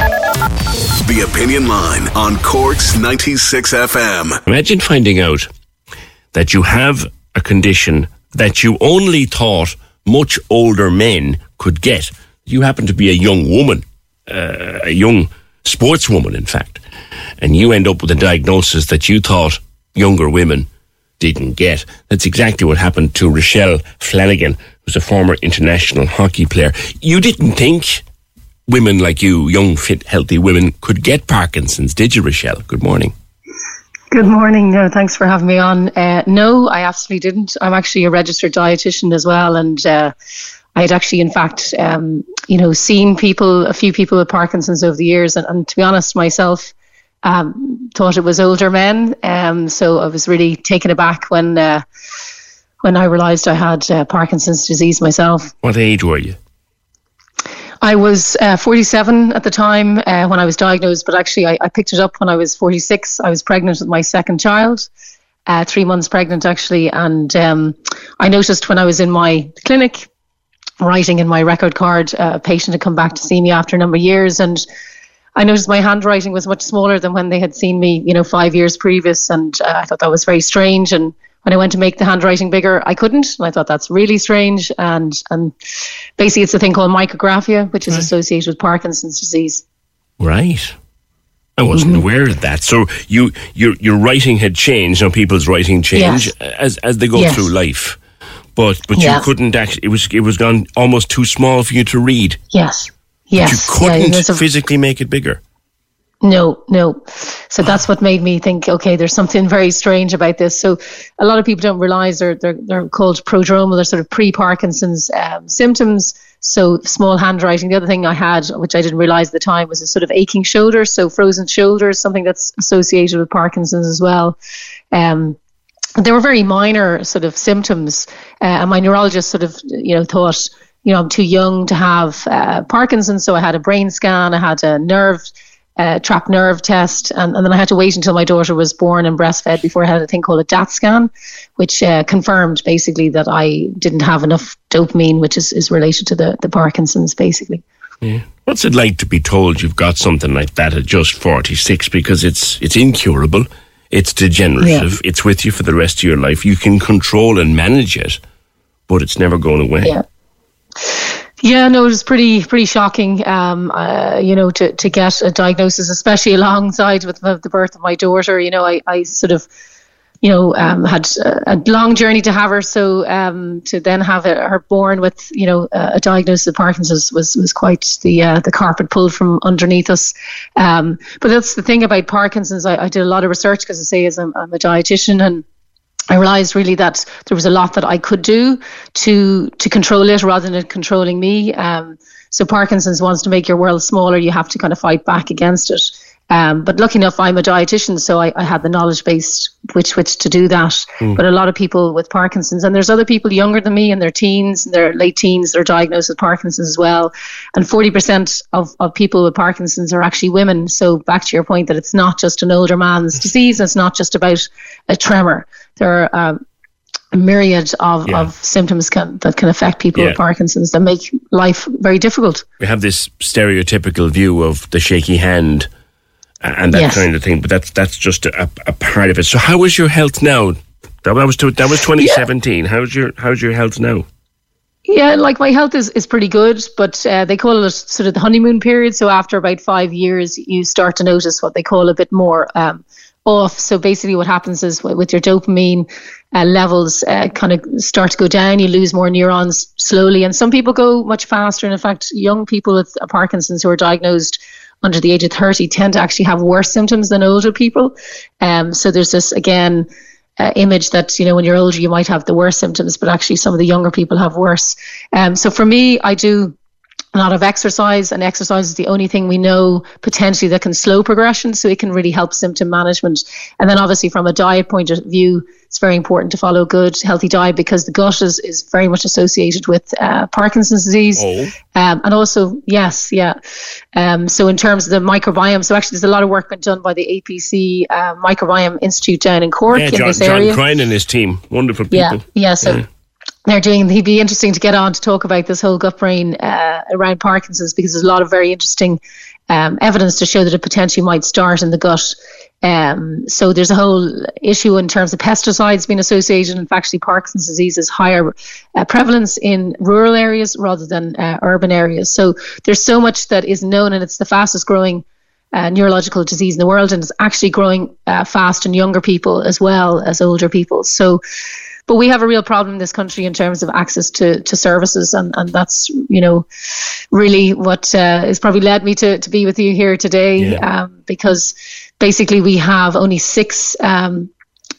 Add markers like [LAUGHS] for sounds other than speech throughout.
The Opinion Line on Cork's 96 FM. Imagine finding out that you have a condition that you only thought much older men could get. You happen to be a young woman, uh, a young sportswoman, in fact, and you end up with a diagnosis that you thought younger women didn't get. That's exactly what happened to Rochelle Flanagan, who's a former international hockey player. You didn't think women like you, young, fit, healthy women, could get Parkinson's, did you, Rochelle? Good morning. Good morning. No, thanks for having me on. Uh, no, I absolutely didn't. I'm actually a registered dietitian as well, and uh, I had actually, in fact, um, you know, seen people, a few people with Parkinson's over the years, and, and to be honest, myself um, thought it was older men. Um, so I was really taken aback when uh, when I realised I had uh, Parkinson's disease myself. What age were you? I was uh, 47 at the time uh, when I was diagnosed, but actually I, I, picked it up when I was 46. I was pregnant with my second child, uh, three months pregnant actually, and um, I noticed when I was in my clinic writing in my record card, uh, a patient had come back to see me after a number of years, and I noticed my handwriting was much smaller than when they had seen me, you know, five years previous, and uh, I thought that was very strange and when I went to make the handwriting bigger, I couldn't. And I thought that's really strange. And and basically, it's a thing called micrographia, which is right. associated with Parkinson's disease. Right. I wasn't mm-hmm. aware of that. So you your your writing had changed. Now people's writing change yes. as as they go yes. through life. But but yeah. you couldn't actually. It was it was gone almost too small for you to read. Yes. Yes. But you couldn't yeah, physically make it bigger. No, no. So that's what made me think, okay, there's something very strange about this. So a lot of people don't realize they're, they're, they're called prodromal, they're sort of pre Parkinson's um, symptoms. So small handwriting. The other thing I had, which I didn't realize at the time, was a sort of aching shoulder. So frozen shoulders, something that's associated with Parkinson's as well. Um, were very minor sort of symptoms. Uh, and my neurologist sort of, you know, thought, you know, I'm too young to have uh, Parkinson's. So I had a brain scan, I had a nerve uh, trapped nerve test, and, and, then I had to wait until my daughter was born and breastfed before I had a thing called a DAT scan, which uh, confirmed basically that I didn't have enough dopamine, which is, is related to the, the Parkinson's, basically. Yeah. What's it like to be told you've got something like that at just 46 because it's it's incurable, it's degenerative, yeah. it's with you for the rest of your life. You can control and manage it, but it's never going away. Yeah. Yeah, no, it was pretty pretty shocking. Um, uh, you know, to to get a diagnosis, especially [LAUGHS] alongside with the birth of my daughter. You know, I I sort of, you know, um, had a, long journey to have her. So um, to then have her born with you know a diagnosis of Parkinson's was was quite the uh, the carpet pulled from underneath us. Um, but that's the thing about Parkinson's. I, I did a lot of research because I say as I'm, I'm a dietitian and I realized really that there was a lot that I could do to to control it rather than it controlling me. Um, so Parkinson's wants to make your world smaller. You have to kind of fight back against it. Um, but lucky enough, I'm a dietitian, so I, I had the knowledge base which which to do that. Mm. But a lot of people with Parkinson's, and there's other people younger than me in their teens, in their late teens, they're diagnosed with Parkinson's as well. And 40% of, of people with Parkinson's are actually women. So back to your point that it's not just an older man's disease, it's not just about a tremor. There are um, a myriad of, yeah. of symptoms can, that can affect people yeah. with Parkinson's that make life very difficult. We have this stereotypical view of the shaky hand and that yes. kind of thing. But that's that's just a, a, part of it. So how is your health now? That was that was 2017. Yeah. How's your how's your health now? Yeah, like my health is, is pretty good, but uh, they call it sort of the honeymoon period. So after about five years, you start to notice what they call a bit more um, off. So basically, what happens is with your dopamine uh, levels uh, kind of start to go down, you lose more neurons slowly, and some people go much faster. And in fact, young people with Parkinson's who are diagnosed under the age of 30 tend to actually have worse symptoms than older people. Um, so there's this again uh, image that you know when you're older you might have the worst symptoms, but actually some of the younger people have worse. Um, so for me, I do a lot of exercise, and exercise is the only thing we know potentially that can slow progression. So it can really help symptom management. And then, obviously, from a diet point of view, it's very important to follow a good, healthy diet because the gut is, is very much associated with uh, Parkinson's disease. Oh. Um, and also, yes, yeah. Um, so, in terms of the microbiome, so actually, there's a lot of work been done by the APC uh, Microbiome Institute down in Cork yeah, in John, this John area. Cryan and his team, wonderful people. Yeah, yeah. So. Yeah they're doing. It'd be interesting to get on to talk about this whole gut brain uh, around Parkinson's because there's a lot of very interesting um, evidence to show that it potentially might start in the gut. Um, so there's a whole issue in terms of pesticides being associated. In fact, actually, Parkinson's disease is higher uh, prevalence in rural areas rather than uh, urban areas. So there's so much that is known, and it's the fastest growing uh, neurological disease in the world, and it's actually growing uh, fast in younger people as well as older people. So but we have a real problem in this country in terms of access to, to services, and, and that's you know really what uh, has probably led me to, to be with you here today, yeah. um, because basically we have only six um,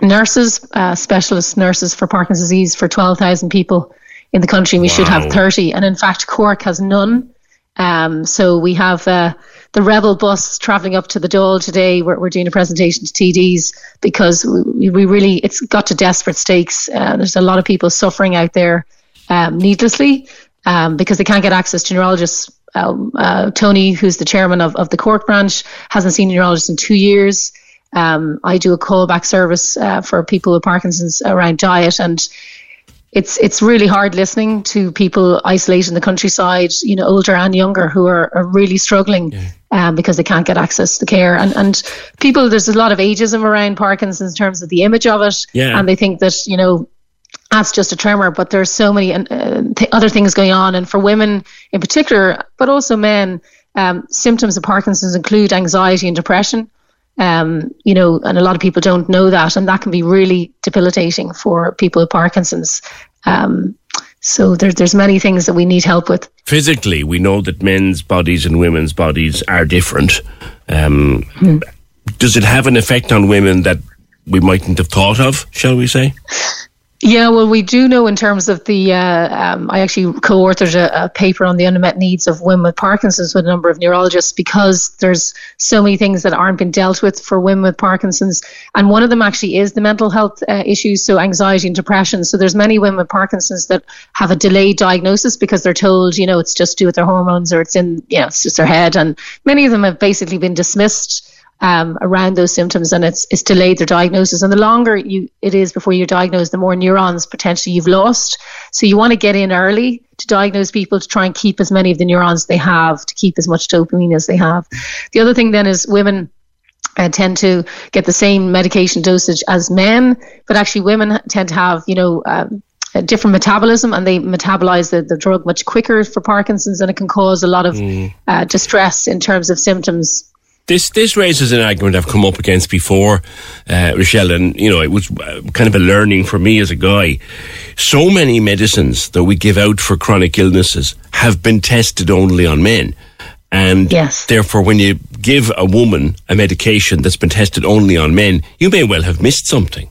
nurses, uh, specialist nurses for Parkinson's disease for twelve thousand people in the country. We wow. should have thirty, and in fact Cork has none. Um, so we have uh, the Rebel bus travelling up to the Dáil today. We're, we're doing a presentation to TDs because we, we really it's got to desperate stakes. Uh, there's a lot of people suffering out there um, needlessly um, because they can't get access to neurologists. Um, uh, Tony, who's the chairman of, of the Cork branch, hasn't seen a neurologist in two years. Um, I do a callback service uh, for people with Parkinson's around diet and it's it's really hard listening to people isolated in the countryside, you know, older and younger, who are, are really struggling yeah. Um, because they can't get access to care. And and people, there's a lot of ageism around Parkinson's in terms of the image of it, yeah. and they think that you know that's just a tremor, but there's so many uh, th- other things going on. And for women in particular, but also men, um, symptoms of Parkinson's include anxiety and depression. Um, you know, and a lot of people don't know that, and that can be really debilitating for people with Parkinson's. Um, so there's there's many things that we need help with. Physically, we know that men's bodies and women's bodies are different. Um, hmm. Does it have an effect on women that we mightn't have thought of? Shall we say? Yeah, well, we do know in terms of the. Uh, um, I actually co-authored a, a, paper on the unmet needs of women with Parkinson's with a number of neurologists because there's so many things that aren't being dealt with for women with Parkinson's, and one of them actually is the mental health uh, issues, so anxiety and depression. So there's many women with Parkinson's that have a delayed diagnosis because they're told, you know, it's just due with their hormones or it's in, you know, it's just their head, and many of them have basically been dismissed um, around those symptoms and it's, it's delayed their diagnosis. And the longer you it is before you're diagnosed, the more neurons potentially you've lost. So you want to get in early to diagnose people to try and keep as many of the neurons they have, to keep as much dopamine as they have. The other thing then is women uh, tend to get the same medication dosage as men, but actually women tend to have, you know, um, a different metabolism and they metabolize the, the drug much quicker for Parkinson's and it can cause a lot of mm. uh, distress in terms of symptoms this this raises an argument I've come up against before, uh, Rochelle, and you know it was uh, kind of a learning for me as a guy. So many medicines that we give out for chronic illnesses have been tested only on men, and yes. therefore, when you give a woman a medication that's been tested only on men, you may well have missed something.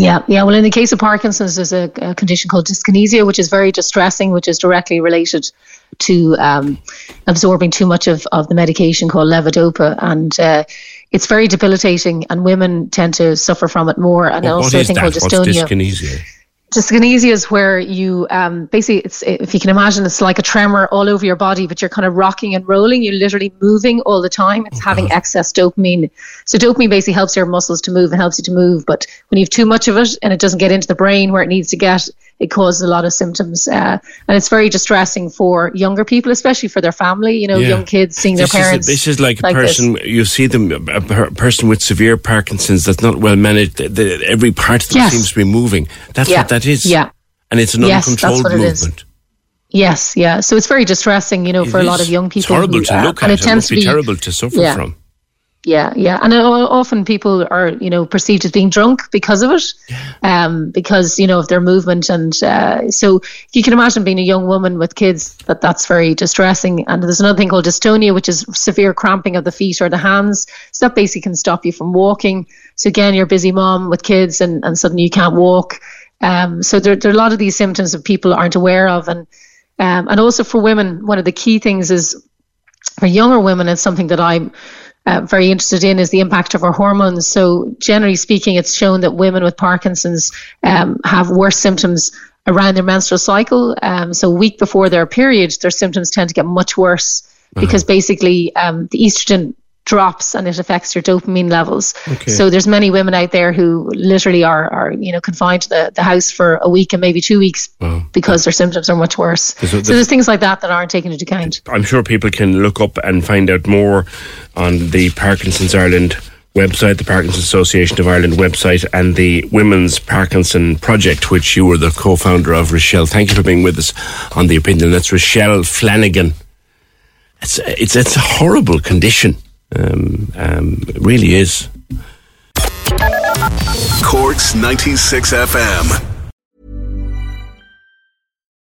Yeah, yeah. Well, in the case of Parkinson's, there's a, a condition called dyskinesia, which is very distressing, which is directly related to um, absorbing too much of, of the medication called levodopa. And uh, it's very debilitating, and women tend to suffer from it more. And also, a thing that? called dystonia. Dyskinesia? Dyskinesia is where you um, basically, it's if you can imagine, it's like a tremor all over your body, but you're kind of rocking and rolling. You're literally moving all the time. It's oh, having God. excess dopamine. So dopamine basically helps your muscles to move and helps you to move. But when you have too much of it and it doesn't get into the brain where it needs to get, it causes a lot of symptoms, uh, and it's very distressing for younger people, especially for their family. You know, yeah. young kids seeing this their parents. Is this is like, like a person this. you see them a person with severe Parkinson's that's not well managed. The, the, every part of them yes. seems to be moving. That's yeah. what that is. Yeah. and it's an yes, uncontrolled movement. Yes, yeah. So it's very distressing, you know, it for is. a lot of young people. It's horrible who, to uh, look at. And it, it tends to be terrible to suffer yeah. from. Yeah, yeah, and often people are, you know, perceived as being drunk because of it, um, because you know of their movement, and uh, so you can imagine being a young woman with kids that that's very distressing. And there's another thing called dystonia, which is severe cramping of the feet or the hands. So that basically can stop you from walking. So again, you're a busy mom with kids, and and suddenly you can't walk. Um, so there, there are a lot of these symptoms that people aren't aware of, and um, and also for women, one of the key things is for younger women, it's something that I'm uh, very interested in is the impact of our hormones. So, generally speaking, it's shown that women with Parkinson's um, have worse symptoms around their menstrual cycle. Um, so, a week before their period, their symptoms tend to get much worse uh-huh. because basically um, the estrogen drops and it affects your dopamine levels. Okay. So there's many women out there who literally are, are you know confined to the, the house for a week and maybe two weeks wow. because their symptoms are much worse. There's, there's, so there's things like that that aren't taken into account. I'm sure people can look up and find out more on the Parkinson's Ireland website, the Parkinson's Association of Ireland website, and the Women's Parkinson Project, which you were the co-founder of, Rochelle. Thank you for being with us on the opinion. That's Rochelle Flanagan. It's it's it's a horrible condition. Um, um, it really is. Corks 96 FM.